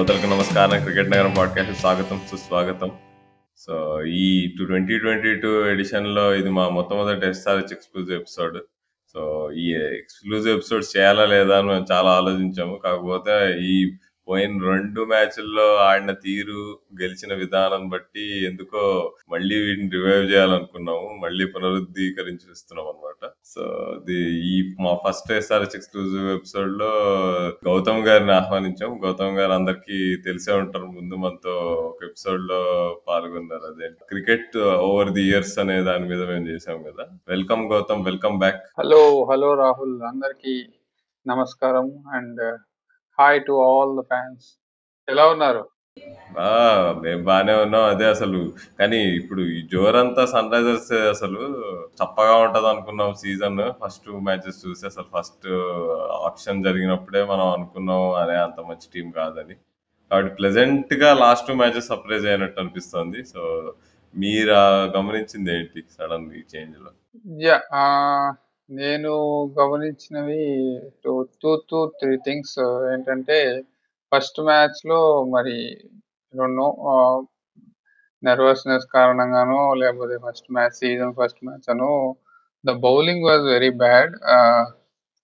శ్రోతలకు నమస్కారం. క్రికెట్ నగరం పాడ్కాస్ట్ స్వాగతం సుస్వాగతం. సో ఈ ట్వంటీ ట్వంటీ టూ ఎడిషన్లో ఇది మా మొట్టమొదటి ఎస్ఆర్హెచ్ ఎక్స్క్లూజివ్ ఎపిసోడ్. సో ఈ ఎక్స్క్లూజివ్ ఎపిసోడ్ చేయాలా లేదా అని మేము చాలా ఆలోచించాము. కాకపోతే ఈ పోయిన రెండు మ్యాచ్ల్లో ఆడిన తీరు గెలిచిన విధానం బట్టి ఎందుకో మళ్ళీ వీటిని రివైవ్ చేయాలనుకున్నాము. మళ్ళీ పునరుద్ధీకరించిస్తున్నాం అనమాట సో ది ఈ మా ఫస్ట్ ఎస్ఆర్ఎస్ ఎక్స్క్లూజివ్ ఎపిసోడ్లో గౌతమ్ గారిని ఆహ్వానించాం గౌతమ్ గారు అందరికి తెలిసే ఉంటారు. ముందు మనతో ఒక ఎపిసోడ్లో పాల్గొన్నారు. అదే క్రికెట్ ఓవర్ ది ఇయర్స్ అనే దాని మీద మేము చేసాం కదా. Welcome Gautam welcome back hello hello Rahul. అందరికి నమస్కారం. And hi to all the fans ఎలా ఉన్నారు? ఆ మేము బానే ఉన్నాం. అదే అసలు. కానీ ఇప్పుడు ఈ జోరంతా సన్ రైజర్స్ అసలు చప్పగా ఉంటది అనుకున్నాం సీజన్ ఫస్ట్ మ్యాచెస్ చూసి అసలు ఫస్ట్ ఆప్షన్ జరిగినప్పుడే మనం అనుకున్నాం అదే అంత మంచి టీం కాదని. కాబట్టి ప్లెజెంట్గా లాస్ట్ టూ మ్యాచెస్ సర్ప్రైజ్ అయినట్టు అనిపిస్తుంది. సో మీరు ఆ గమనించింది ఏంటి సడన్ ఈ చేంజ్లో? యా నేను గమనించినవి two two two three things. ఏంటంటే ఫస్ట్ మ్యాచ్లో మరి రెండు నెర్వస్నెస్ కారణంగానో లేకపోతే first match season first match Anu the bowling was very bad.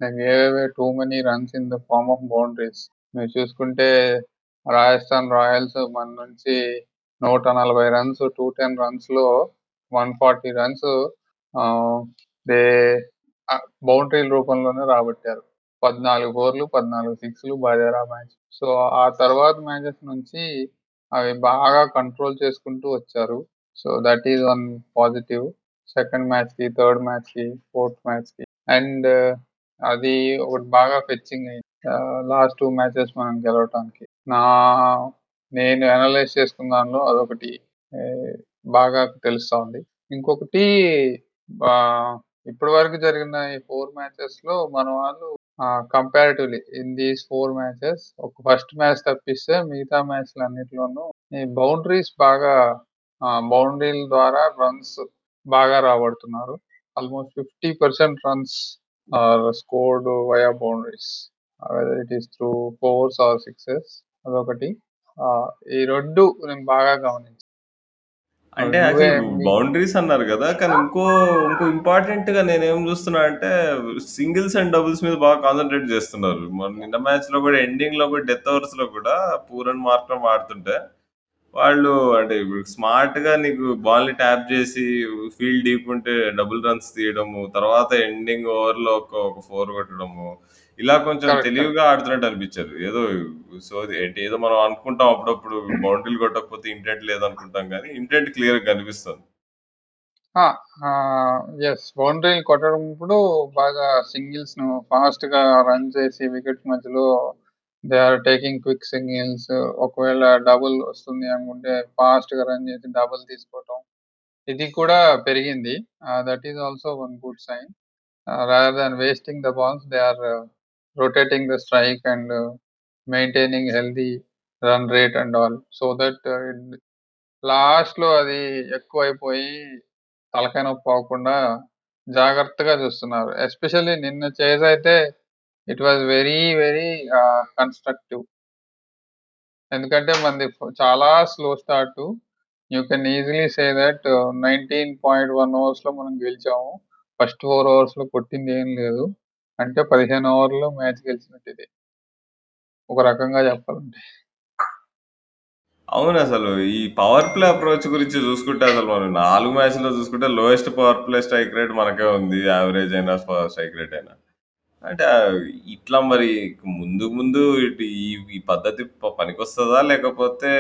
ఏవేవే too many runs in the form of boundaries. మీరు చూసుకుంటే రాజస్థాన్ రాయల్స్ మన నుంచి నూట నలభై రన్స్ టూ టెన్ రన్స్లో వన్ ఫార్టీ రన్స్ దే బౌండరీల రూపంలోనే రాబట్టారు. పద్నాలుగు ఫోర్లు పద్నాలుగు సిక్స్లు బాజారా మ్యాచ్. సో ఆ తర్వాత మ్యాచెస్ నుంచి అవి బాగా కంట్రోల్ చేసుకుంటూ వచ్చారు. So that is one positive second మ్యాచ్కి థర్డ్ మ్యాచ్కి ఫోర్త్ మ్యాచ్కి. అండ్ uh, అది ఒకటి బాగా ఫెచ్చింగ్ అయింది. లాస్ట్ టూ మ్యాచెస్ మనం గెలవటానికి. నా నేను అనలైజ్ చేసుకున్న దానిలో అదొకటి బాగా తెలుస్తా ఉంది. ఇంకొకటి ఇప్పటి వరకు జరిగిన ఈ ఫోర్ మ్యాచెస్లో మన వాళ్ళు comparatively in these four matches ఒక ఫస్ట్ మ్యాచ్ తప్పిస్తే మిగతా మ్యాచ్లు అన్నిటిలోనూ ఈ బౌండరీస్ బాగా బౌండరీల ద్వారా రన్స్ బాగా రాబడుతున్నారు. Almost fifty percent runs are scored via boundaries whether it is through fours or sixes అదొకటి. Uh, ఈ రెండు నేను బాగా గమనించాను. అంటే బౌండరీస్ అన్నారు కదా కానీ ఇంకో ఇంకో ఇంపార్టెంట్గా నేను ఏం చూస్తున్నా అంటే సింగిల్స్ అండ్ డబుల్స్ మీద బాగా కాన్సన్ట్రేట్ చేస్తున్నారు. మన నిన్న మ్యాచ్లో కూడా ఎండింగ్లో కూడా డెత్ ఓవర్స్లో కూడా పూరన్ మార్క్రం ఆడుతుంటే వాళ్ళు అంటే ఇప్పుడు స్మార్ట్గా నీకు బాల్ని ట్యాప్ చేసి ఫీల్డ్ డీప్ ఉంటే డబుల్ రన్స్ తీయడము తర్వాత ఎండింగ్ ఓవర్లో ఒక ఒక ఫోర్ కొట్టడము ఇలా కొంచెం తెలివిగా ఆడుతున్నట్టు అనిపించారు ఏదో సో ఏంటి ఏదో మనం అనుకుంటాం అప్పుడప్పుడు బౌండరీలు కొట్టకపోతే ఇంటెంట్ లేదనుకుంటాం కానీ ఇంటెంట్ క్లియర్గా కనిపిస్తుంది. ఎస్ బౌండరీలు కొట్టడంప్పుడు బాగా సింగిల్స్ను ఫాస్ట్గా రన్ చేసి వికెట్స్ మధ్యలో they are taking quick singles ఒకవేళ డబుల్ వస్తుంది అనుకుంటే ఫాస్ట్గా రన్ చేసి డబుల్ తీసుకోవటం. ఇది కూడా పెరిగింది. That is also one good sign rather than wasting the balls they are rotating the strike and maintaining healthy run rate and all so that లాస్ట్లో అది ఎక్కువ అయిపోయి తలకాయ నొప్పి అవ్వకుండా జాగ్రత్తగా చూస్తున్నారు. ఎస్పెషల్లీ నిన్న చేజ్ అయితే it was very very constructive ఎందుకంటే మనది చాలా slow start you can easily say that nineteen point one అవర్స్లో మనం గెలిచాము. ఫస్ట్ ఫోర్ అవర్స్లో కొట్టింది ఏం లేదు. అంటే పదిహేను ఓవర్లో మ్యాచ్ గెలిచినట్టు ఇది. ఒక రకంగా చెప్పాలంటే. అవును అసలు. ఈ పవర్ ప్లే అప్రోచ్ గురించి చూసుకుంటే అసలు మనం నాలుగు మ్యాచ్లో చూసుకుంటే lowest power play strike rate మనకే ఉంది. యావరేజ్ అయినా స్ట్రైక్ రేట్ అయినా. అంటే ఇట్లా మరి ముందు ముందు ఈ ఈ పద్ధతి పనికొస్తుందా? లేకపోతే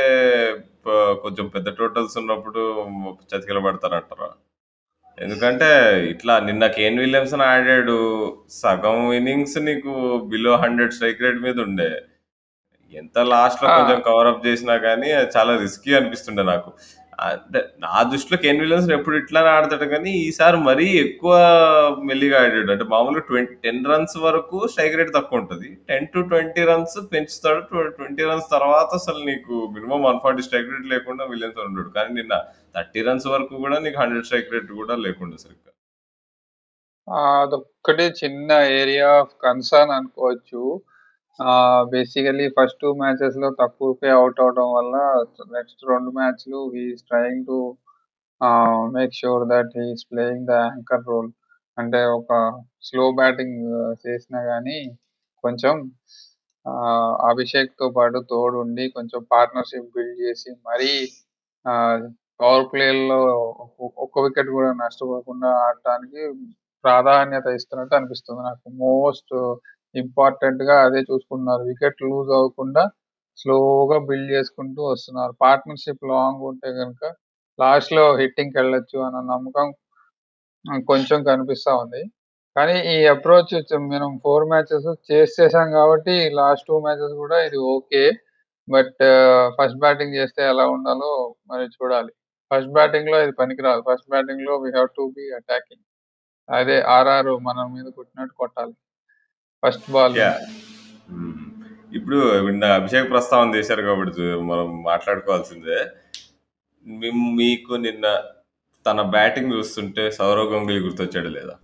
కొంచెం పెద్ద టోటల్స్ ఉన్నప్పుడు చతికిల పడతారంటారా ఎందుకంటే ఇట్లా నిన్న కేన్ విలియమ్సన్ ఆడాడు. సగం ఇన్నింగ్స్ నీకు బిలో హండ్రెడ్ స్ట్రైక్ రేట్ మీద ఉండే. ఎంత లాస్ట్లో కొంచెం కవర్ అప్ చేసినా కానీ అది చాలా రిస్కీ అనిపిస్తుండే నాకు. నా దృష్టిలో కెన్ విలియమ్స్ ఎప్పుడు ఇట్లానే ఆడతాడు కానీ ఈసారి మరీ ఎక్కువ మెల్లిగా ఆడాడు. అంటే మామూలుగా ట్వంటీ టెన్ రన్స్ వరకు స్ట్రైక్ రేట్ తక్కువ ఉంటుంది. టెన్ టు ట్వంటీ రన్స్ పెంచుతాడు. ట్వంటీ రన్స్ తర్వాత అసలు నీకు minimum one forty strike rate లేకుండా విలియమ్స్ ఉండడు కానీ నిన్న థర్టీ రన్స్ వరకు కూడా నీకు హండ్రెడ్ స్ట్రైక్ రేట్ కూడా లేకుండా సరిగ్గా. అదొక్కటే చిన్న ఏరియా ఆఫ్ కన్సర్న్ అనుకోవచ్చు. ఆ బేసికల్లీ ఫస్ట్ 2 మ్యాచెస్‌లో తక్కువకే అవుట్ అవ్వడం వల్ల నెక్స్ట్ రెండు మ్యాచ్‌లు he is trying to make sure that he is playing the anchor role. అంటే ఒక స్లో బ్యాటింగ్ చేసినా కానీ కొంచెం అభిషేక్తో పాటు తోడుండి కొంచెం పార్ట్నర్‌షిప్ బిల్డ్ చేసి మరీ పవర్ ప్లే‌ల్లో ఒక్క వికెట్ కూడా నష్టపోకుండా ఆడటానికి ప్రాధాన్యత ఇస్తున్నట్టు అనిపిస్తుంది నాకు. మోస్ట్ ఇంపార్టెంట్గా అదే చూసుకుంటున్నారు. వికెట్ లూజ్ అవ్వకుండా స్లోగా బిల్డ్ చేసుకుంటూ వస్తున్నారు. పార్ట్నర్‌షిప్ లాంగ్ ఉంటే గనుక హిట్టింగ్ వెళ్ళొచ్చు అన్న నమ్మకం కొంచెం కనిపిస్తా ఉంది. కానీ ఈ అప్రోచ్ మనం ఫోర్ మ్యాచెస్ చేసి చేసాం కాబట్టి లాస్ట్ టూ మ్యాచెస్ కూడా ఇది ఓకే. బట్ ఫస్ట్ బ్యాటింగ్ చేస్తే ఎలా ఉండాలో మరి చూడాలి. ఫస్ట్ బ్యాటింగ్లో ఇది పనికిరాదు. ఫస్ట్ బ్యాటింగ్లో we have to be attacking. అదే ఆర్ఆర్ మన మీద కొట్టినట్టు కొట్టాలి. First ball! హ్మ్. ఇప్పుడు ఇందాక అభిషేక్ ప్రస్తావన చేశారు కాబట్టి మనం మాట్లాడుకోవాల్సిందే. మీకు నిన్న తన బ్యాటింగ్ చూస్తుంటే సౌరవ్ గంగూలీ గుర్తొచ్చాడా లేదా?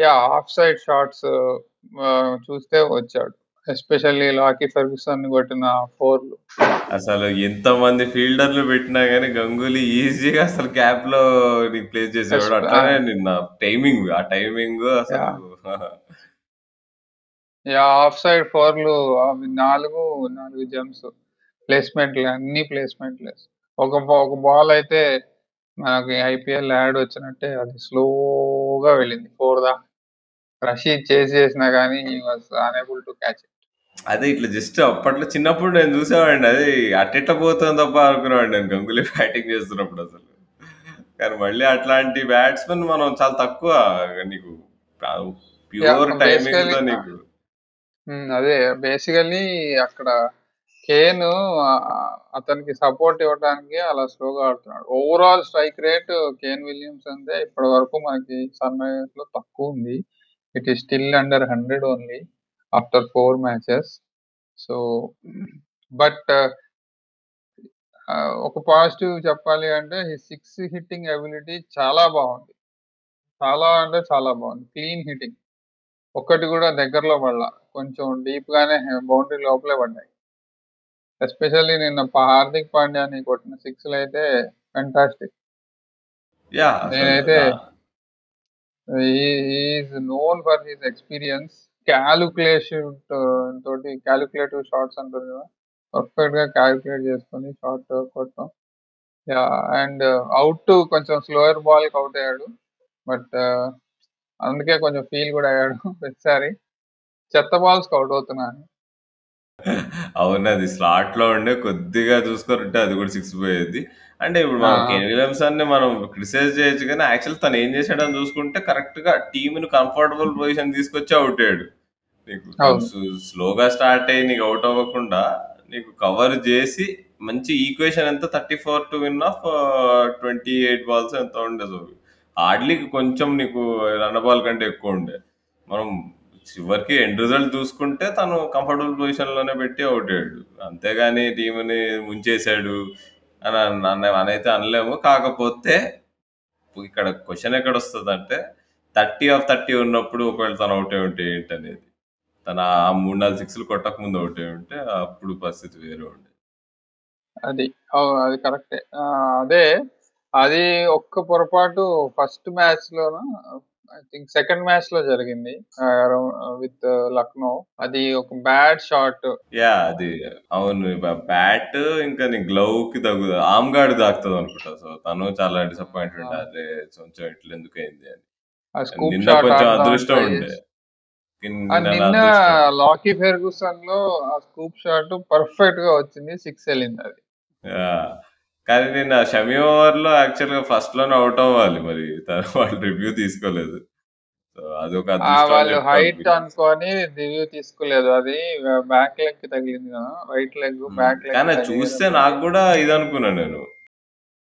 యాహ్! ఆఫ్ సైడ్ షాట్స్ చూస్తే వచ్చాడు. ఎస్పెషల్లీ లాకీ ఫెర్గ్యూసన్ కొట్టిన 4లు. అసలు ఎంతమంది ఫీల్డర్‌లు పెట్టినా గాని గంగూలీ ఈజీగా అసలు గ్యాప్‌లో నీకు ప్లేస్ చేసేవాడు. అట్లానే! నిన్న టైమింగ్ ఆ టైమింగ్ అసలు యాహ్! ఆఫ్ సైడ్ 4లు అవి 4, 4 జంప్స్. ప్లేస్‌మెంట్‌లే అన్ని ప్లేస్‌మెంట్‌లే. ఒక బా ఒక బాల్ అయితే మనకి ఐపీఎల్ యాడ్ వచ్చినట్టే అది స్లోగా వెళ్ళింది 4 దాకా. రషీద్ చేజ్ చేసినా గాని he was unable to catch it. అదే ఇట్లా జస్ట్ అప్పట్లో చిన్నప్పుడు నేను చూసేవాడిని. అది అట్టెట్లా పోతుందబ్బా అనుకునేవాడిని నేను గంగూలీ బ్యాటింగ్ చేస్తున్నప్పుడు అసలు. కానీ మళ్ళీ అట్లాంటి బ్యాట్స్‌మెన్ మనం చాలా తక్కువ నీకు యాహ్! ప్యూర్ బేసికల్లీ టైమింగ్‌తో ఆ! నీకు హ్మ్. అదే బేసికల్లీ అక్కడ కేన్ ఆహ్, అతనికి సపోర్ట్ ఇవ్వడానికి అలా స్లోగా ఆడుతున్నాడు. ఓవరాల్ స్ట్రైక్ రేట్ కేన్ విలియమ్సన్‌దే ఇప్పటి వరకు మనకి సన్‌రైజర్స్‌లో తక్కువుంది. It is still under 100 only after 4 matches. So, but ah, ఒక పాజిటివ్ చెప్పాలి అంటే హిస్ 6 హిట్టింగ్ ఎబిలిటీ చాలా బాగుంది. చాలా అంటే చాలా బాగుంది. Clean hitting. ఒక్కటి కూడా దగ్గరలో పడలా. కొంచెం డీప్‌గానే బౌండరీ లోపలే పడ్డాయి. ఎస్పెషల్లీ నిన్న హార్దిక్ పాండ్యాని కొట్టిన 6లయితే ఫెంటాస్టిక్. యాహ్! అసలు నేనైతే is known for his experience. కాలిక్యులేషన్తో తోటి కాలిక్యులేటివ్ షాట్స్ అంటారు కదా! పర్ఫెక్ట్‌గా కాలిక్యులేట్ చేసుకొని షాట్ కొట్టడం. యాహ్! అండ్ ఔట్ కొంచెం స్లోయర్ బాల్‌కి ఔట్ అయ్యాడు. బట్ అందుకే కొంచెం ఫీల్ కూడా అయ్యాడు ప్రతిసారి. చెత్త బాల్స్‌కి ఔట్ అవుతున్నా అని. అవును. అది స్లాట్‌లో ఉండే కొద్దిగా చూసుకొనుంటే అది కూడా 6 పోయేది. అంటే ఇప్పుడు! మనం! కేన్ విలియమ్సన్‌ని మనం క్రిటిసైజ్ చేయొచ్చు గానీ యాక్చువల్ తను ఏం చేసాడని చూసుకుంటే కరెక్ట్‌గా టీమ్‌ని కంఫర్టబుల్ పొజిషన్ తీసుకొచ్చి ఔట్ అయ్యాడు. నీకు స్లోగా స్టార్ట్ అయ్యి నీకు ఔట్ అవ్వకుండా నీకు కవర్ చేసి మంచి ఈక్వేషన్ ఎంత 34 టు విన్ ఆఫ్ 28 బాల్స్ ఎంతో ఉండే హార్డ్‌లీ కొంచెం నీకు రన్నబాల్ కంటే ఎక్కువ ఉండే. మనం చివరికి ఎండ్ రిజల్ట్ చూసుకుంటే తను కంఫర్టబుల్ పొజిషన్‌లోనే పెట్టి అవుట్ అయ్యాడు. అంతేగాని టీమ్‌ని ముంచేశాడు అని అనైతే అనలేము. కాకపోతే ఇక్కడ క్వశ్చన్ ఇక్కడ వస్తుంది అంటే థర్టీ ఆఫ్ 30 ఉన్నప్పుడు ఒకవేళ తను అవుట్ అయ్యి ఉంటే ఏంటనేది. తను ఆ 3, 4 సిక్స్‌లు కొట్టకముందు అవుట్ అయ్యి ఉంటే అప్పుడు పరిస్థితి వేరే ఉండేది. అది. అది కరెక్టే. అదే అది ఒక్క పొరపాటు ఫస్ట్ మ్యాచ్‌లోనో ఐ థింక్ సెకండ్ మ్యాచ్‌లో జరిగింది. ఆహ్, అరౌ విత్ లక్నో. అది ఒక బ్యాడ్ షాట్. యాహ్! అది అవును. బ్యాట్ ఇంకా నీ గ్లౌకి తగు ఆర్మ్ గార్డ్ తాకుతదనుకుంటా. సో, తను చాలా డిసప్పాయింట్ ఉండే. ఆ! అరే! కొంచెం ఇట్లా అని. స్కూప్ నిన్న షాట్ కొంచెం అదృష్టం ఉండే. నిన్న. లాకీ ఫెర్గూసన్‌లో ఆ స్కూప్ షాట్ పర్ఫెక్ట్‌గా వచ్చింది. 6 ఎళ్ళిందది. యాహ్! కానీ నిన్న షమి ఓవర్‌లో యాక్చువల్‌గా ఫస్ట్‌లోనే ఔట్ అవ్వాలి మరి. తను వాళ్ళు రివ్యూ తీసుకోలేదు. సో, అదొక ఆ! అదృష్టం అని వాళ్ళు చెప్పుకోవాలి హైట్. అనుకోని రివ్యూ తీసుకోలేదు. అది బ్యాక్ లెగ్‌కి తగిలింది కదా! Right leg hmm. బ్యాక్ లెగ్‌కి కానీ అది చూస్తే నాకు గూడా ఇదనుకున్నా నేను.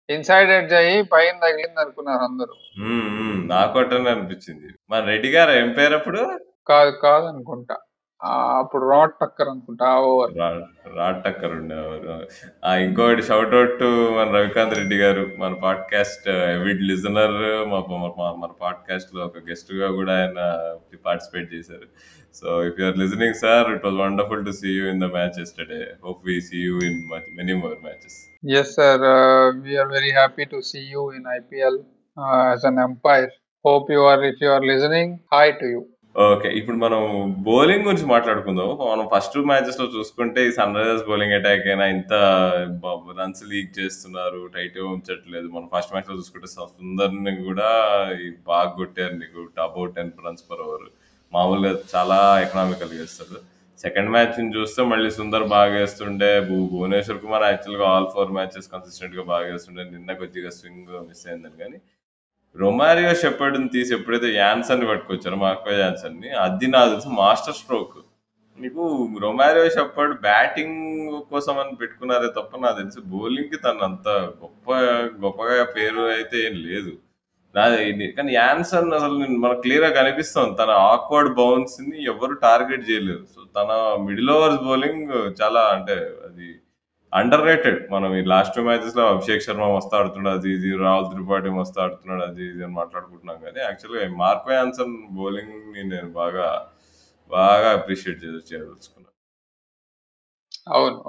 ఇన్సైడ్ ఎడ్జ్ అయ్యి పైన తగిలిందనుకున్నారు అందరూ. హ్మ్. హ్మ్. నాకు అట్టనే అనిపించింది. మన రెడ్డి గారా ఎంపైర్ అప్పుడు? కాదు కాదనుకుంటా. ఆహ్, అప్పుడు రాడ్ టక్కర్ అనుకుంటా ఆ ఓవర్. రా రాడ్ టక్కర్ ఉండేవారు. ఆ! ఇంకొకటి షౌట్ ఔట్ టు మన రవికాంత్ రెడ్డి గారు. మన పాడ్‌కాస్ట్ ఎవిడ్ లిజనర్ మా మా మన పాడ్‌కాస్ట్‌లో ఒక గెస్ట్‌గా గూడా ఆయన పార్టిసిపేట్ చేశారు. So, if you are listening sir it was wonderful to see you in the match yesterday. Hope we see you in much many more matches. Yes sir. Ah, we are very happy to see you in IPL ah, as an umpire. Hope you are if you are listening hi to you. Okay. ఇప్పుడు మనం bowling గురించి మాట్లాడుకుందాం. మనం first మ్యాచెస్లో చూసుకుంటే ఈ Sunrisers bowling attack అయినా ఇంత runs leak చేస్తున్నారు. టైట్‌గా ఉంచట్లేదు. మనం ఫస్ట్ మ్యాచ్‌లో చూసుకుంటే స సుందర్‌ని కూడా బాగా కొట్టారు నీకు అబౌట్ 10 రన్స్ పర్ ఓవర్. మామూలుగా చాలా ఎకనామికల్‌గా ఏస్తాడు. సెకండ్ మ్యాచ్‌ని చూస్తే మళ్ళీ సుందర్ బాగా ఏస్తుండే. భు భువనేశ్వర్ కుమార్ యాక్చువల్‌గా ఆల్ 4 మ్యాచెస్ కన్సిస్టెంట్‌గా బాగా ఏస్తుండే. నిన్న కొద్దిగా స్వింగ్ మిస్ అయిందని కానీ రొమారియో షెపర్డ్‌ని తీసి ఎప్పుడైతే యాన్సన్‌ని పట్టుకొచ్చారో మార్కో యాన్సన్‌ని అది నాకు తెలుసు మాస్టర్ స్ట్రోక్. నీకు రొమారియో షెపర్డ్ బ్యాటింగ్ కోసం అని పెట్టుకున్నారే తప్ప నాకు తెలిసి బౌలింగ్‌కి తను అంత గొప్ప గొప్పగా పేరు అయితే ఏం లేదు. నాది కానీ యాన్సన్ అసలు మనకు క్లియర్‌గా కనిపిస్తాం తన ఆక్వర్డ్ బౌన్స్‌ని ఎవరు టార్గెట్ చేయలేరు. సో, తన మిడిల్ ఓవర్స్ బౌలింగ్ చాలా అంటే అండర్ రేటెడ్. మనం ఈ లాస్ట్ మ్యాచెస్లో అభిషేక్ శర్మ మస్తు ఆడుతున్నాడు అది ఇది. రాహుల్ త్రిపాఠి మస్తు ఆడుతున్నాడు అది ఇది అని మాట్లాడుకుంటున్నాం కానీ యాక్చువల్‌గా మార్కో యాన్సన్ బౌలింగ్‌ని నేను బాగా బాగా అప్రిషియేట్ చేసి చేయదలుచుకున్నాను. అవును.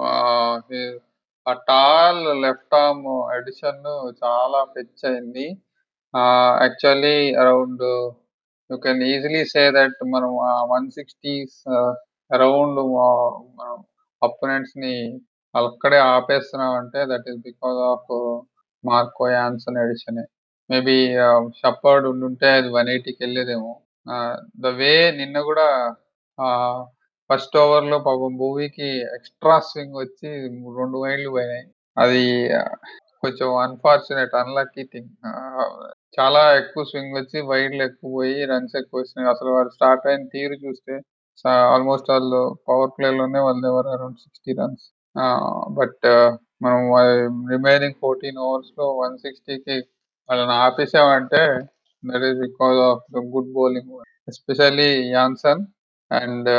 ఆ టాల్ లెఫ్ట్ ఆర్మ్ ఎడిషన్ చాలా పెచ్ అయింది. Actually around you can easily say that మనం వన్ సిక్స్టీస్ అరౌండ్ అపోనెంట్స్ని అక్కడే ఆపేస్తున్నామంటే that is because of Marco Jansen edition maybe Shepherd ఉండుంటే అది వన్ ఎయిటీకి వెళ్ళేదేమో ద వే నిన్న కూడా ఫస్ట్ ఓవర్లో పాపం భువీకి ఎక్స్‌ట్రా స్వింగ్ వచ్చి రెండు మైళ్ళు పోయినాయి. అది కొంచెం అన్‌ఫార్చునేట్ అన్‌లక్కీ థింగ్. చాలా ఎక్కువ స్వింగ్ వచ్చి వైడ్లు ఎక్కువ పోయి రన్స్ ఎక్కువ వచ్చినాయి. అసలు వారు స్టార్ట్ అయిన తీరు చూస్తే ఆల్‌మోస్ట్ ఆల్ పవర్ ప్లేలోనే వాళ్ళు ఎవరు అరౌండ్ 60 రన్స్. బట్ మనం రిమైనింగ్ 14 ఓవర్స్‌లో 160కి వాళ్ళని ఆపేసామంటే that is because of the good bowling. Especially Jansen and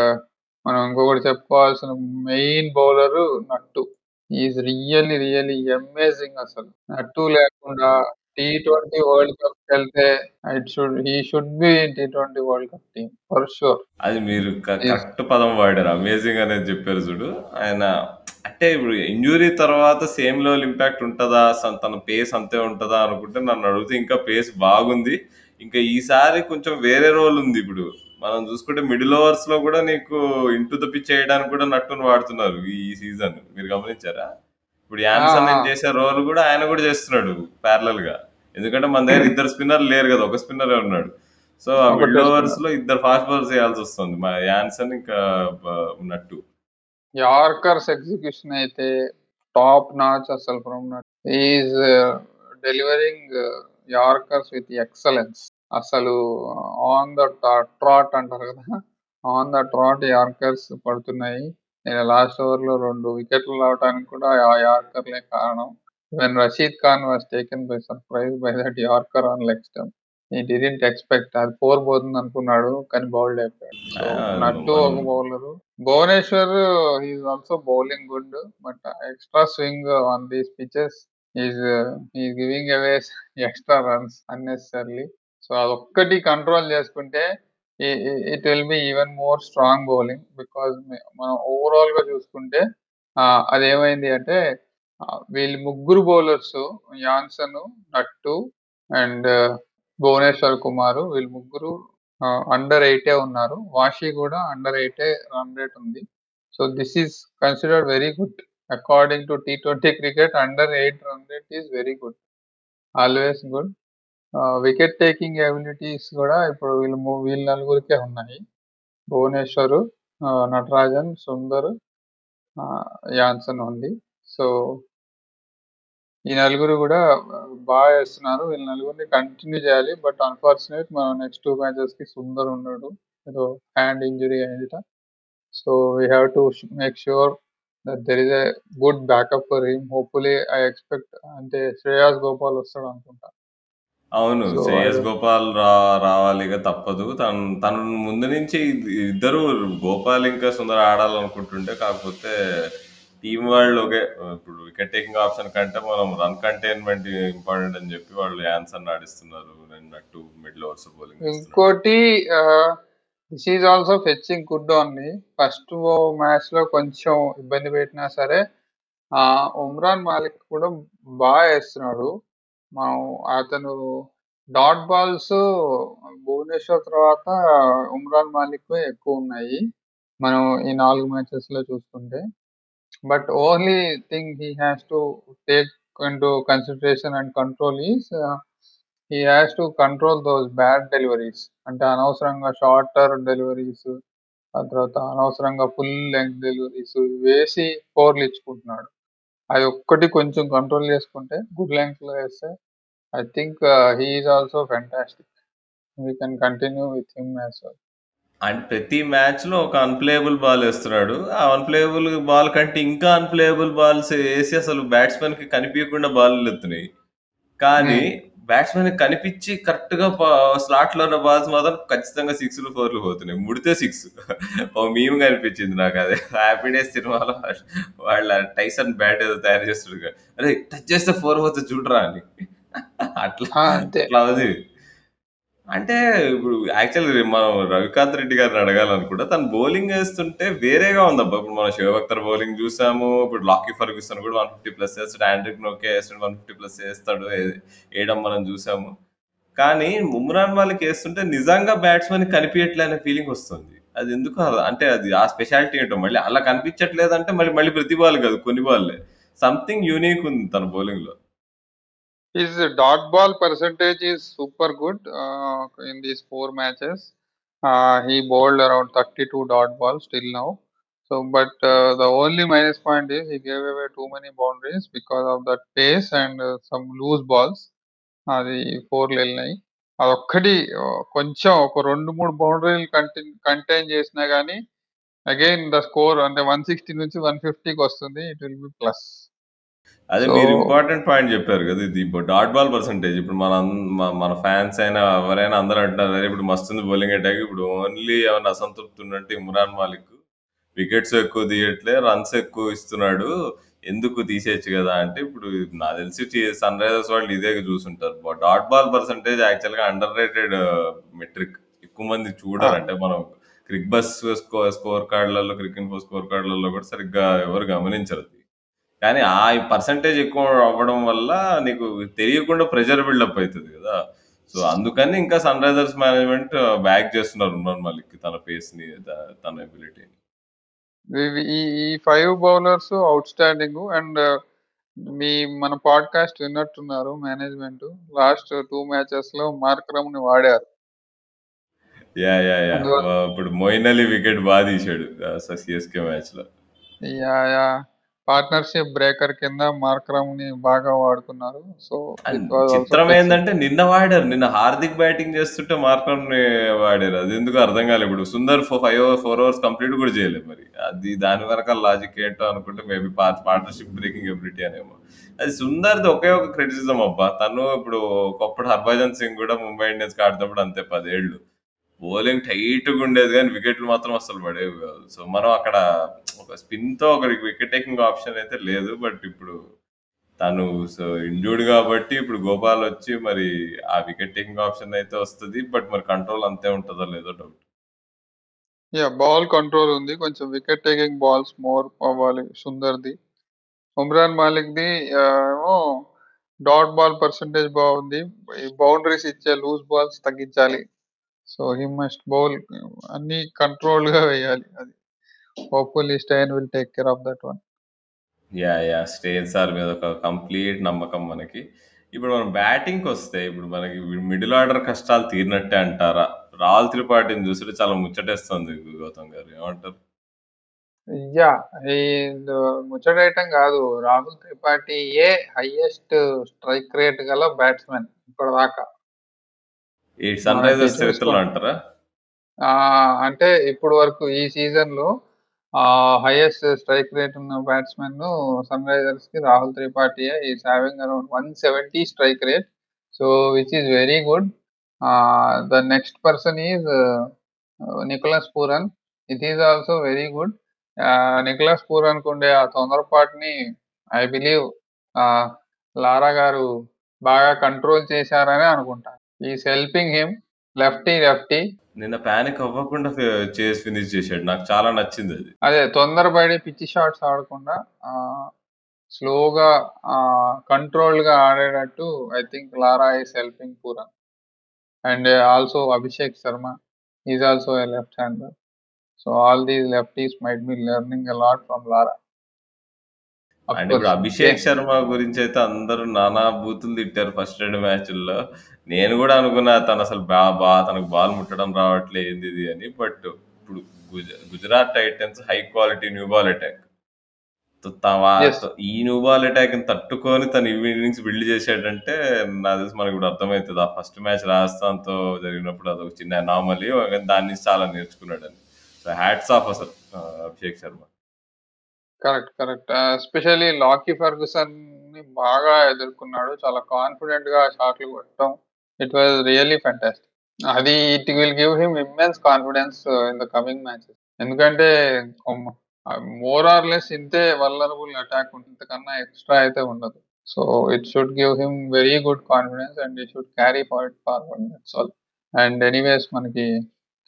మనం ఇంకొకటి చెప్పుకోవాల్సిన main bowler Nattu. Is really really amazing అసలు. నట్టు లేకుండా T20 world కప్‌కెళ్తే it should he should be in T20 world cup team for sure. అది మీరు. Correct పదం వాడారు. Amazing అనేది చెప్పారు చూడు. ఆయన అంటే ఇప్పుడు ఇంజ్యూరీ తర్వాత సేమ్ లెవెల్ ఇంపాక్ట్ ఉంటదా? తన పేస్ అంతే ఉంటదా? అనుకుంటే నన్ను అడిగితే ఇంకా పేస్ బాగుంది. ఇంకా ఈసారి కొంచెం వేరే రోల్ ఉంది ఇప్పుడు. మనం చూసుకుంటే మిడిల్ ఓవర్స్‌లో కూడా నీకు ఇంటూ ద పిచ్ చేయడానికి కూడా నట్టుని వాడుతున్నారు ఈ సీజన్. మీరు గమనించారా? ఇప్పుడు! యాన్సన్! చేసే రోల్ కూడా ఆయన కూడా చేస్తున్నాడు ప్యారలల్‌గా. ఎందుకంటే మన దగ్గర ఇద్దరు స్పిన్నర్లు లేరు కదా! ఒక స్పిన్నరే ఉన్నాడు. సో, ఆ మిడిల్ స్పిన్నర్. ఓవర్స్‌లో ఇద్దరు ఫాస్ట్ బౌలర్స్ ఏయాల్సొస్తుంది. మా యాన్సన్ ఇంకా నట్టు. యార్కర్స్ ఎగ్జిక్యూషన్ అయితే టాప్ నాచ్ అసలు from Nat. Is delivering yorkers with excellence. అసలు ఆన్ ద ట్రాట్ అంటారు కదా! ఆన్ ద ట్రాట్ యార్కర్స్ పడుతున్నాయి. నేను లాస్ట్ ఓవర్‌లో రెండు వికెట్లు రావడానికి కూడా ఆ యార్కర్‌లే కారణం. Even Rashid Khan was taken by surprise by that yorker on leg stump. He didn't expect అది 4 పోతుంది అనుకున్నాడు. కానీ బౌల్డ్ అయిపోయాడు. నట్టు ఒక bowler. Bhuvneshwar is also bowling good. But extra swing on these pitches he is giving away extra runs unnecessarily. So, అదొక్కటి control చేసుకుంటే it will be even more strong bowling. Because మనం ఓవరాల్‌గా చూసుకుంటే ఆహ్, అదేమైంది అంటే వీళ్ళు ముగ్గురు bowlers Jansen, Nattu and Bhuvneshwar Kumar వీళ్ళు ముగ్గురు అండర్ ఎయిటే ఉన్నారు. వాషి కూడా అండర్ ఎయిటే రన్ రేట్ ఉంది. So, this is considered very good. According to T20 cricket under eight run rate is very good. Always good. Wicket taking abilities కూడా ఇప్పుడు వీళ్ళు ము వీళ్ళు నలుగురికే ఉన్నాయి. భువనేశ్వర్, నటరాజన్, సుందర్, యాన్సన్ ఉంది. సో ఈ నలుగురు కూడా బాగా ఏస్తున్నారు. వీళ్ళ నలుగురిని కంటిన్యూ చేయాలి. బట్ అన్‌ఫార్చునేట్ మనం నెక్స్ట్ 2 మ్యాచెస్‌కి సుందర్ ఉండడు. ఏదో హ్యాండ్ ఇంజ్యూరీ అయిందట. So, we have to make sure that there is a good backup for him. Hopefully I expect అంటే శ్రేయాస్ గోపాల్ వస్తాడనుకుంటా. అవును. సో, శ్రేయస్ గోపాల్ రా రావాలి ఇగ తప్పదు. తను తను ముందు నుంచి ఇద్దరు గోపాల్ ఇంకా సుందర్ ఆడాలనుకుంటుండే. కాకపోతే టీమ్ వాళ్ళు ఒకే ఇప్పుడు వికెట్ టేకింగ్ ఆప్షన్ కంటే మనం రన్ కంటైన్‌మెంట్ ఇంపార్టెంట్ అని చెప్పి వాళ్ళు యాన్సర్ ఆడిస్తున్నారు. అన్నట్టు మిడిల్ ఓవర్స్ బౌలింగ్ ఇంకోటి this is also fetching good only. First మ్యాచ్లో కొంచెం ఇబ్బంది పెట్టినా సరే ఆ ఉమ్రాన్ మాలిక్ కూడా బాగా వేస్తున్నాడు మనం అతను డాట్ బాల్స్ భువనేశ్వర్ తర్వాత ఉమ్రాన్ మాలిక్ ఎక్కువ ఉన్నాయి మనం ఈ నాలుగు మ్యాచెస్లో చూసుకుంటే. But only thing he has to take into consideration and control is he has to control those bad deliveries. అంటే అనవసరంగా షార్టర్ డెలివరీస్, ఆ తర్వాత అనవసరంగా ఫుల్ లెంగ్త్ డెలివరీస్ వేసి ఫోర్‌లు ఇచ్చుకుంటున్నాడు. అది ఒక్కటి కొంచెం కంట్రోల్ చేసుకుంటే గుడ్ లెంగ్త్‌లో వేస్తే I think he is also fantastic. We can continue with him as well. And ప్రతి మ్యాచ్‌లో ఒక అన్‌ప్లేయబుల్ బాల్ ఏస్తున్నాడు. ఆ అన్‌ప్లేయబుల్ బాల్ కంటే ఇంకా అన్‌ప్లేయబుల్ బాల్స్ ఏసి అసలు బ్యాట్స్‌మన్‌కి కనిపియకుండా బాల్లులెత్తునాయి. కానీ హ్మ్. బ్యాట్స్‌మన్‌కి కనిపిచ్చి కరెక్ట్‌గా ప స్లాట్‌లో ఉన్న బాల్స్ మాత్రం ఖచ్చితంగా సిక్స్‌లు, ఫోర్‌లు పోతున్నాయి. ముడితే సిక్స్. ఓ మీమ్ కనిపించింది నాకది. 'హ్యాపీ డేస్' సినిమాలో వాళ్ళ టైసన్ బ్యాట్ ఏదో తయారు చేస్తుండగా "అరేయ్! టచ్ చేస్తే ఫోర్ పోతది చూడరా" అని. అట్లా ఆ! అంతే. అట్లా ఉంది. అంటే ఇప్పుడు యాక్చువల్‌గా మనం రవికాంత్ రెడ్డి గారిని అడగాలనుకుంటే తను బౌలింగ్ ఏస్తుంటే వేరేగా ఉందబ్బా! ఇప్పుడు మనం శివ బౌలింగ్ చూసాము. ఇప్పుడు లాకీ ఫెర్గ్యూసన్ కూడా 150 ప్లస్ ఏస్తాడు. ఆండ్రిక్ నోకే ఏస్తాడు 150 ప్లస్ ఏస్తాడు. ఏ ఏయడం మనం చూసాము. కానీ ముమ్రాన్ వాళ్ళకి ఏస్తుంటే నిజంగా బ్యాట్స్మెన్ కనిపియట్లే అనే ఫీలింగ్ వస్తుంది. అది ఎందుకో అంటే అది ఆ స్పెషాలిటీ ఏంటో మళ్ళీ అలా కనిపించట్లేదంటే మళ్ళీ మళ్ళీ ప్రతి బాల్ కాదు కొన్ని బాల్‌లే. సంథింగ్ యూనిక్ ఉంది తన బౌలింగ్‌లో. His dot ball percentage is super good uh, in these four matches. Uh, he bowled around 32 dot balls till now. So, but uh, the only minus point is he gave away too many boundaries because of that pace and uh, some loose balls. అది ఫోర్లు వెళ్ళినాయి అదొక్కటి కొంచెం ఒక రెండు మూడు బౌండరీలు contain contain చేసినా కానీ అగైన్ ద స్కోర్ అంటే వన్ సిక్స్టీ నుంచి వన్ ఫిఫ్టీకి వస్తుంది ఇట్ విల్ బి ప్లస్ అదే సో మీరు ఇంపార్టెంట్ పాయింట్ చెప్పారు కదా! ఇది డాట్ బాల్ పర్సెంటేజ్. ఇప్పుడు మన మ మన ఫాన్స్ అయినా ఎవరైనా అందరూ అంటున్నారు. "అరే! ఇప్పుడు మస్తుంది బౌలింగ్ అటాక్. ఇప్పుడు ఓన్లీ ఏమన్నా అసంతృప్తి ఉన్నట్టు ఇమ్రాన్ మాలిక్ వికెట్స్ ఎక్కువ తీయట్లే, రన్స్ ఎక్కువ ఇస్తున్నాడు. ఎందుకు తీసేయొచ్చు కదా!" అంటే ఇప్పుడు నాకు తెలిసి సన్ రైజర్స్ వాళ్ళు ఇదే చూసుంటారు. బ డాట్ బాల్ పర్సెంటేజ్ యాక్చువల్‌గా అండర్ రేటెడ్ మెట్రిక్. ఎక్కువ మంది చూడరు. అంటే మనం క్రిక్ బస్ స్కో స్కోర్ కార్డ్‌లలో, క్రిక్ ఇన్ఫో స్కోర్ కార్డ్‌లలో కూడా సరిగ్గా ఎవరు గమనించరు. కానీ ఆ పర్సెంటేజ్ ఎక్కువ అవ్వడం వల్ల నీకు తెలియకుండా ప్రెషర్ బిల్డప్ అయితది కదా! సో, అందుకని ఇంకా సన్ రైజర్స్ మేనేజ్‌మెంట్ బ్యాక్ చేస్తున్నారు ఉమ్రాన్ మాలిక్‌కి తన పేస్‌ని త తన ఎబిలిటీని. ఈ ఈ five bowlers outstanding and మీ మన పాడ్కాస్ట్ విన్నట్టున్నారు మేనేజ్మెంట్ లాస్ట్ టూ మ్యాచెస్లో మార్క్రమ్ని వాడారు! యాహ్! అందువల్ల ఆహ్, ఇప్పుడు మొయిన్ అలీ వికెట్ బా తీశాడు. ఆహ్, స సీఎస్‌కే మ్యాచ్‌లో. యా యా పార్ట్నర్షిప్ బ్రేకర్ కింద మార్క్రమ్ని బాగా వాడుకున్నారు సో చిత్రం ఏందంటే నిన్న వాడారు. నిన్న హార్దిక్ బ్యాటింగ్ చేస్తుంటే మార్క్రమ్‌ని వాడారు. అదెందుకో అర్థం కాలే. ఇప్పుడు సుందర్ ఫో 5 ఓవర్ 4 ఓవర్స్ కంప్లీట్ కూడా చేయలేదు మరి. అది దాని వెనకాల లాజిక్ ఏంటో అనుకుంటే maybe part partnership breaking ability అనేమో. అది సుందర్‌ది ఒకే ఒక క్రిటిసిజం అబ్బా! తను ఇప్పుడు ఒకప్పుడు హర్భజన్ సింగ్ కూడా ముంబై ఇండియన్స్‌కి ఆడుతున్నప్పుడు అంతే 10 ఏళ్ళు. బౌలింగ్ టైట్‌గా ఉండేది కానీ వికెట్లు మాత్రం అసలు పడేవి కాదు. సో, మనం అక్కడ ఒక స్పిన్‌తో ఒకరికి వికెట్ టేకింగ్ ఆప్షన్ అయితే లేదు. బట్ ఇప్పుడు తను సో ఇంజూర్డ్ కాబట్టి ఇప్పుడు గోపాల్ వచ్చి మరి ఆ వికెట్ టేకింగ్ ఆప్షన్ అయితే వస్తది. బట్ మరి కంట్రోల్ అంతే ఉంటుందో లేదో డౌట్. యా బాల్ కంట్రోల్ ఉంది కొంచెం వికెట్ టేకింగ్ బాల్స్ మోర్ అవ్వాలి సుందర్ది ఉమ్రాన్ మాలిక్ ది ఏమో డాట్ బాల్ పర్సంటేజ్ బాగుంది బౌండరీస్ ఇచ్చే లూజ్ బాల్స్ తగ్గించాలి సో హీ మస్ట్ బౌల్ అన్ని కంట్రోల్గా వేయాలి అది hopefully Steyn will take care of that one yeah! Yeah! Steyn sir మీద ఒక కంప్లీట్ నమ్మకం మనకి. ఇప్పుడు మనం బ్యాటింగ్‌కొస్తే ఇప్పుడు మనకి మిడిల్ ఆర్డర్ కష్టాలు తీరినట్టే అంటారా? రాహుల్ త్రిపాఠిని చూస్తుంటే చాలా ముచ్చటేస్తుంది గౌతమ్ గారు. ఏమంటారు? యా ముచ్చటేయటం కాదు రాహుల్ త్రిపాఠి ఏ హైయెస్ట్ స్ట్రైక్ రేట్ గల బ్యాట్స్మెన్ ఇప్పటిదాకా ఈ సన్ రైజర్స్ చరిత్రలో అంటారా? అంటే ఇప్పుడు వరకు ఈ సీజన్లో హైయెస్ట్ స్ట్రైక్ రేట్ ఉన్న బ్యాట్స్మెన్ సన్ రైజర్స్కి Rahul Tripathi is having around one seventy strike rate good. Uh, the next person is uh, uh, Nicholas Puran. It is also very good. Uh, Nicholas Pooran ఉండే ఆ తొందరపాటుని I believe లారా గారు బాగా control చేశారని అనుకుంటా is helping him lefty lefty నిన్న panic అవ్వకుండా చేసి finish చేశాడు. నాకు చాలా నచ్చింది అది. అదే తొందరపడి పిచ్చి షాట్స్ ఆడకుండా స్లోగా ఆహ్, కంట్రోల్డ్‌గా ఆడేటట్టు I think Lara is helping Pooran. And also Abhishek Sharma is also a left hander. So all these lefties might be learning a lot from Lara. ఇప్పుడు అభిషేక్ శర్మ గురించైతే అందరూ నానా బూతులు తిట్టారు ఫస్ట్ 2 మ్యాచుల్లో. నేను గూడా అనుకున్నా తనసలు బా బా తనకు బాల్ ముట్టడం రావట్లే ఏందిది అని. బట్ ఇప్పుడు గుజ Gujarat Titans high quality new ball attack. ఈ న్యూ బాల్ అటాక్‌ని తట్టుకొని తను ఇన్నింగ్స్ బిల్డ్ చేశాడంటే నాకు తెలిసి మనకిప్పుడు అర్థమైతది. ఆ ఫస్ట్ మ్యాచ్ రాజస్థాన్‌తో జరిగినప్పుడు అదొక చిన్న అనామలీ. దాని నుంచి చాలా నేర్చుకున్నాడని. సో హ్యాట్స్ ఆఫ్ అసలు Abhishek Sharma. Correct. Correct. Especially Lockie ఫెర్గ్యూసన్‌ని బాగా ఎదుర్కొన్నాడు. చాలా కాన్ఫిడెంట్‌గా షాట్లు కొట్టడం. It was really fantastic. అది it will give him immense confidence in the coming matches. ఎందుకంటే మోర్ ఆర్ లెస్ ఇంతే వల్లరబుల్ అటాక్ ఉంటుంది. ఇంతకన్నా ఎక్స్‌ట్రా అయితే ఉండదు. So it should give him very good confidence and it should carry forward forward that's all. And anyways మనకి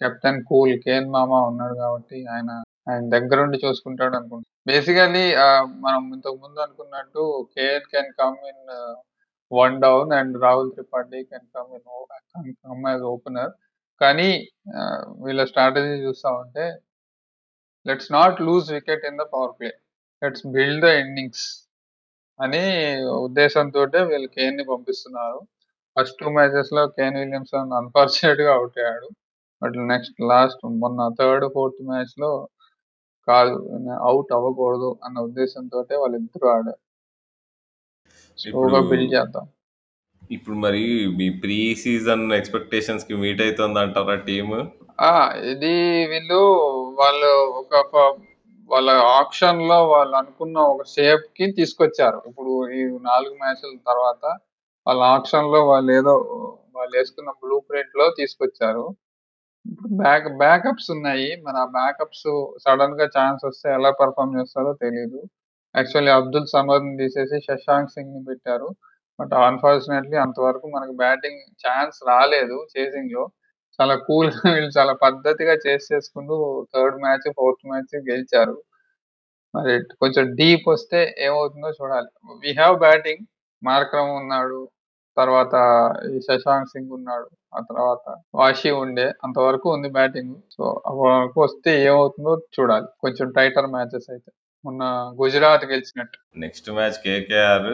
captain cool Kane మామ ఉన్నాడు కాబట్టి ఆయన ఆయన దగ్గరుండి చూసుకుంటాడు అనుకుంటా. బేసికలీ uh, మనం ఇంతకు ముందు అనుకున్నట్టు Kane can come in one down and Rahul Tripathi can come in come come opener. కానీ వీళ్ళ స్ట్రాటజీ చూస్తా ఉంటే let's not lose wicket in the power play. Let's build the innings అని ఉద్దేశంతో వీళ్ళు కేన్‌ని పంపిస్తున్నారు. ఫస్ట్ టూ మ్యాచెస్లో కేన్ విలియమ్సన్ అన్‌ఫార్చునేట్‌గా అవుట్ అయ్యాడు. బట్ నెక్స్ట్ లాస్ట్ మొన్న థర్డ్, ఫోర్త్ మ్యాచ్లో కాదు అవుట్ అవ్వకూడదు అన్న ఉద్దేశంతో వాళ్ళిద్దరూ ఆడారు. ఇప్పుడు స్లోగా బిల్డ్ చేద్దాం. ఇప్పుడు మరి మీ ప్రీ సీజన్ ఎక్స్‌పెక్టేషన్స్‌కి మీట్ అయితుందంటారా టీము? ఆ! ఇది వీళ్ళు వాళ్ళు ఒక ఫ వాళ్ళ ఆక్షన్‌లో వాళ్ళు అనుకున్న ఒక షేప్‌కి తీసుకొచ్చారు. ఇప్పుడు ఈ 4 మ్యాచ్‌ల తర్వాత వాళ్ళ ఆక్షన్‌లో వాళ్ళేదో వాళ్ళేసుకున్న బ్లూ ప్రింట్‌లో తీసుకొచ్చారు. ఇప్పుడు బ్యాక్ బ్యాకప్స్ ఉన్నాయి. మరి ఆ బ్యాకప్స్ సడెన్‌గా ఛాన్స్ వస్తే ఎలా పెర్ఫార్మ్ చేస్తారో తెలీదు. యాక్చువల్లీ అబ్దుల్ సమద్‌ని తీసేసి శశాంక్ సింగ్‌ని పెట్టారు. బట్ అన్‌ఫార్చునేట్‌లీ అంతవరకు మనకు బ్యాటింగ్ ఛాన్స్ రాలేదు చేసింగ్లో చాలా కూల్ వీళ్ళు చాలా పద్ధతిగా చేస్ చేసుకుంటూ థర్డ్ మ్యాచ్, ఫోర్త్ మ్యాచ్ గెలిచారు. మరి కొంచెం డీప్ వస్తే ఏమవుతుందో చూడాలి. We have batting. మార్క్రమ్ ఉన్నాడు. తర్వాత ఈ శశాంక్ సింగ్ ఉన్నాడు. ఆ తర్వాత వాషి ఉండే. అంతవరకు ఉంది బ్యాటింగ్. సో అప్పటివరకు వస్తే ఏమవుతుందో చూడాలి. కొంచెం టైటర్ మ్యాచెస్ అయితే. మొన్న గుజరాత్ గెలిచినట్టు. నెక్స్ట్ మ్యాచ్ కేకేఆర్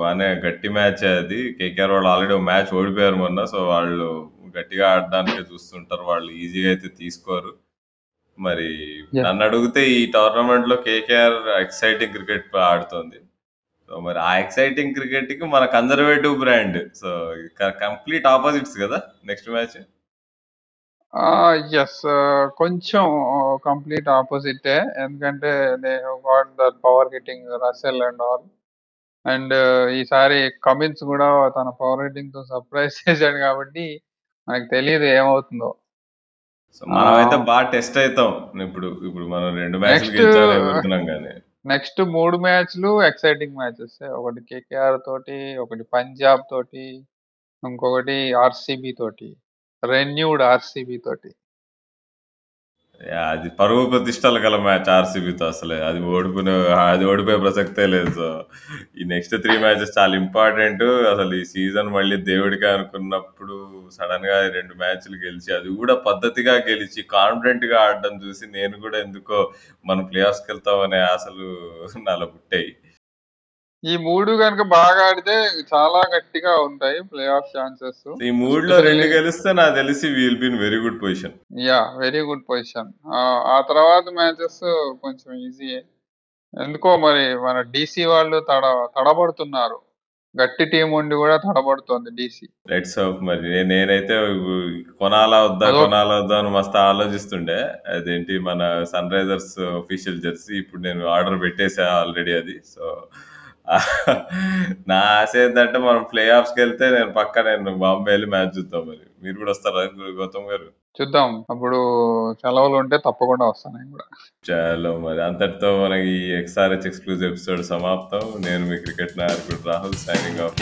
బానే గట్టి మ్యాచే అది. కేకేఆర్ వాళ్ళు ఆల్రెడీ మ్యాచ్ ఓడిపోయారు మొన్న. సో వాళ్ళు గట్టిగా ఆడడానికే చూస్తుంటారు. వాళ్ళు ఈజీగా అయితే తీసుకోరు. మరి యాహ్! నన్నడిగితే ఈ టోర్నమెంట్‌లో కేకేఆర్ ఎక్సైటింగ్ క్రికెట్ ఆడుతోంది. సో మరి ఆ ఎక్సైటింగ్ క్రికెట్‌కి మన కన్జర్వేటివ్ బ్రాండ్. సో క కంప్లీట్ అపోజిట్స్ గదా! Next match. ఆ! యెస్. కొంచెం కంప్లీట్ అపోజిటే. ఎందుకంటే they have got that power hitting Russell and all. And ఈసారి కమిన్స్ గూడా తన పవర్ హిట్టింగ్‌తో సర్ప్రైజ్ చేసాడు కాబట్టి మనకు తెలీదు ఏమవుతుందో. సో మనమైతే ఆహ్ బా టెస్ట్ అయితాం. ఇప్పుడు ఇప్పుడు మనం 2 మ్యాచ్‌లు నెక్స్ట్ గానీ. నెక్స్ట్ 3 మ్యాచ్‌లు ఎక్సైటింగ్ మ్యాచెసే. ఒకటి కేకేఆర్ తోటి, ఒకటి పంజాబ్ తోటి, ఇంకొకటి ఆర్‌సీబీ తోటి. రెన్యూడ్ ఆర్‌సీబీ తోటి. అది పరువు ప్రతిష్టలు గల మ్యాచ్ ఆర్‌సీబీతో అసలే. అది ఓడిపోయిన అది ఓడిపోయే ప్రసక్తే లేదు. సో ఈ నెక్స్ట్ త్రీ మ్యాచెస్ చాలా ఇంపార్టెంట్. అసలు ఈ సీజన్ మళ్ళీ దేవుడిగా అనుకున్నప్పుడు సడన్గా రెండు మ్యాచ్‌లు గెలిచి, అది కూడా పద్ధతిగా గెలిచి, కాన్ఫిడెంట్గా ఆడడం చూసి నేను కూడా ఎందుకో మనం ప్లే ఆఫ్స్‌కెళ్తామనే ఆశలు నాలో పుట్టాయి. ఈ 3 గనుక బాగా ఆడితే చాలా గట్టిగా ఉంటాయి ప్లే ఆఫ్ ఛాన్సెస్. ఈ 3లో 2 ఎస్పెషల్లీ గెలిస్తే నాకు తెలిసి will be in very good position. Yeah! Very good position. ఆ తర్వాత మ్యాచెస్ కొంచెం ఈజీయే. ఎందుకో మరి మన డీసీ వాళ్ళు తడ తడబడుతున్నారు. గట్టి టీమ్ ఉండి గూడా తడబడుతోంది డీసీ. లెట్స్ హోప్ మరి. నేనైతే కొనాలా వద్దా? కొనాలా వద్దా? అని మస్తు ఆలోచిస్తుండే. అదేంటి మన సన్ రైజర్స్ ఆఫీషియల్ జెర్సీ ఇప్పుడు నేను ఆర్డర్ పెట్టేసా ఆల్రెడీ అది. సో నా ఆశ ఏంటంటే మనం ప్లే ఆఫ్స్కి వెళ్తే నేను పక్క నేను బాంబే వెళ్ళి మ్యాచ్ చూద్దాం మరి. మీరు కూడా వస్తారా గౌతమ్ గారు? చూద్దాం. అప్పుడు సెలవులు ఉంటే తప్పకుండా వస్తాను నేను కూడా. చలో మరి. అంతటితో మనకి ఎక్స్ఆర్హెచ్ ఎక్స్క్లూజివ్ ఎపిసోడ్ సమాప్తం. నేను మీ క్రికెట్ నాయకుడు రాహుల్ సైనింగ్ ఆఫ్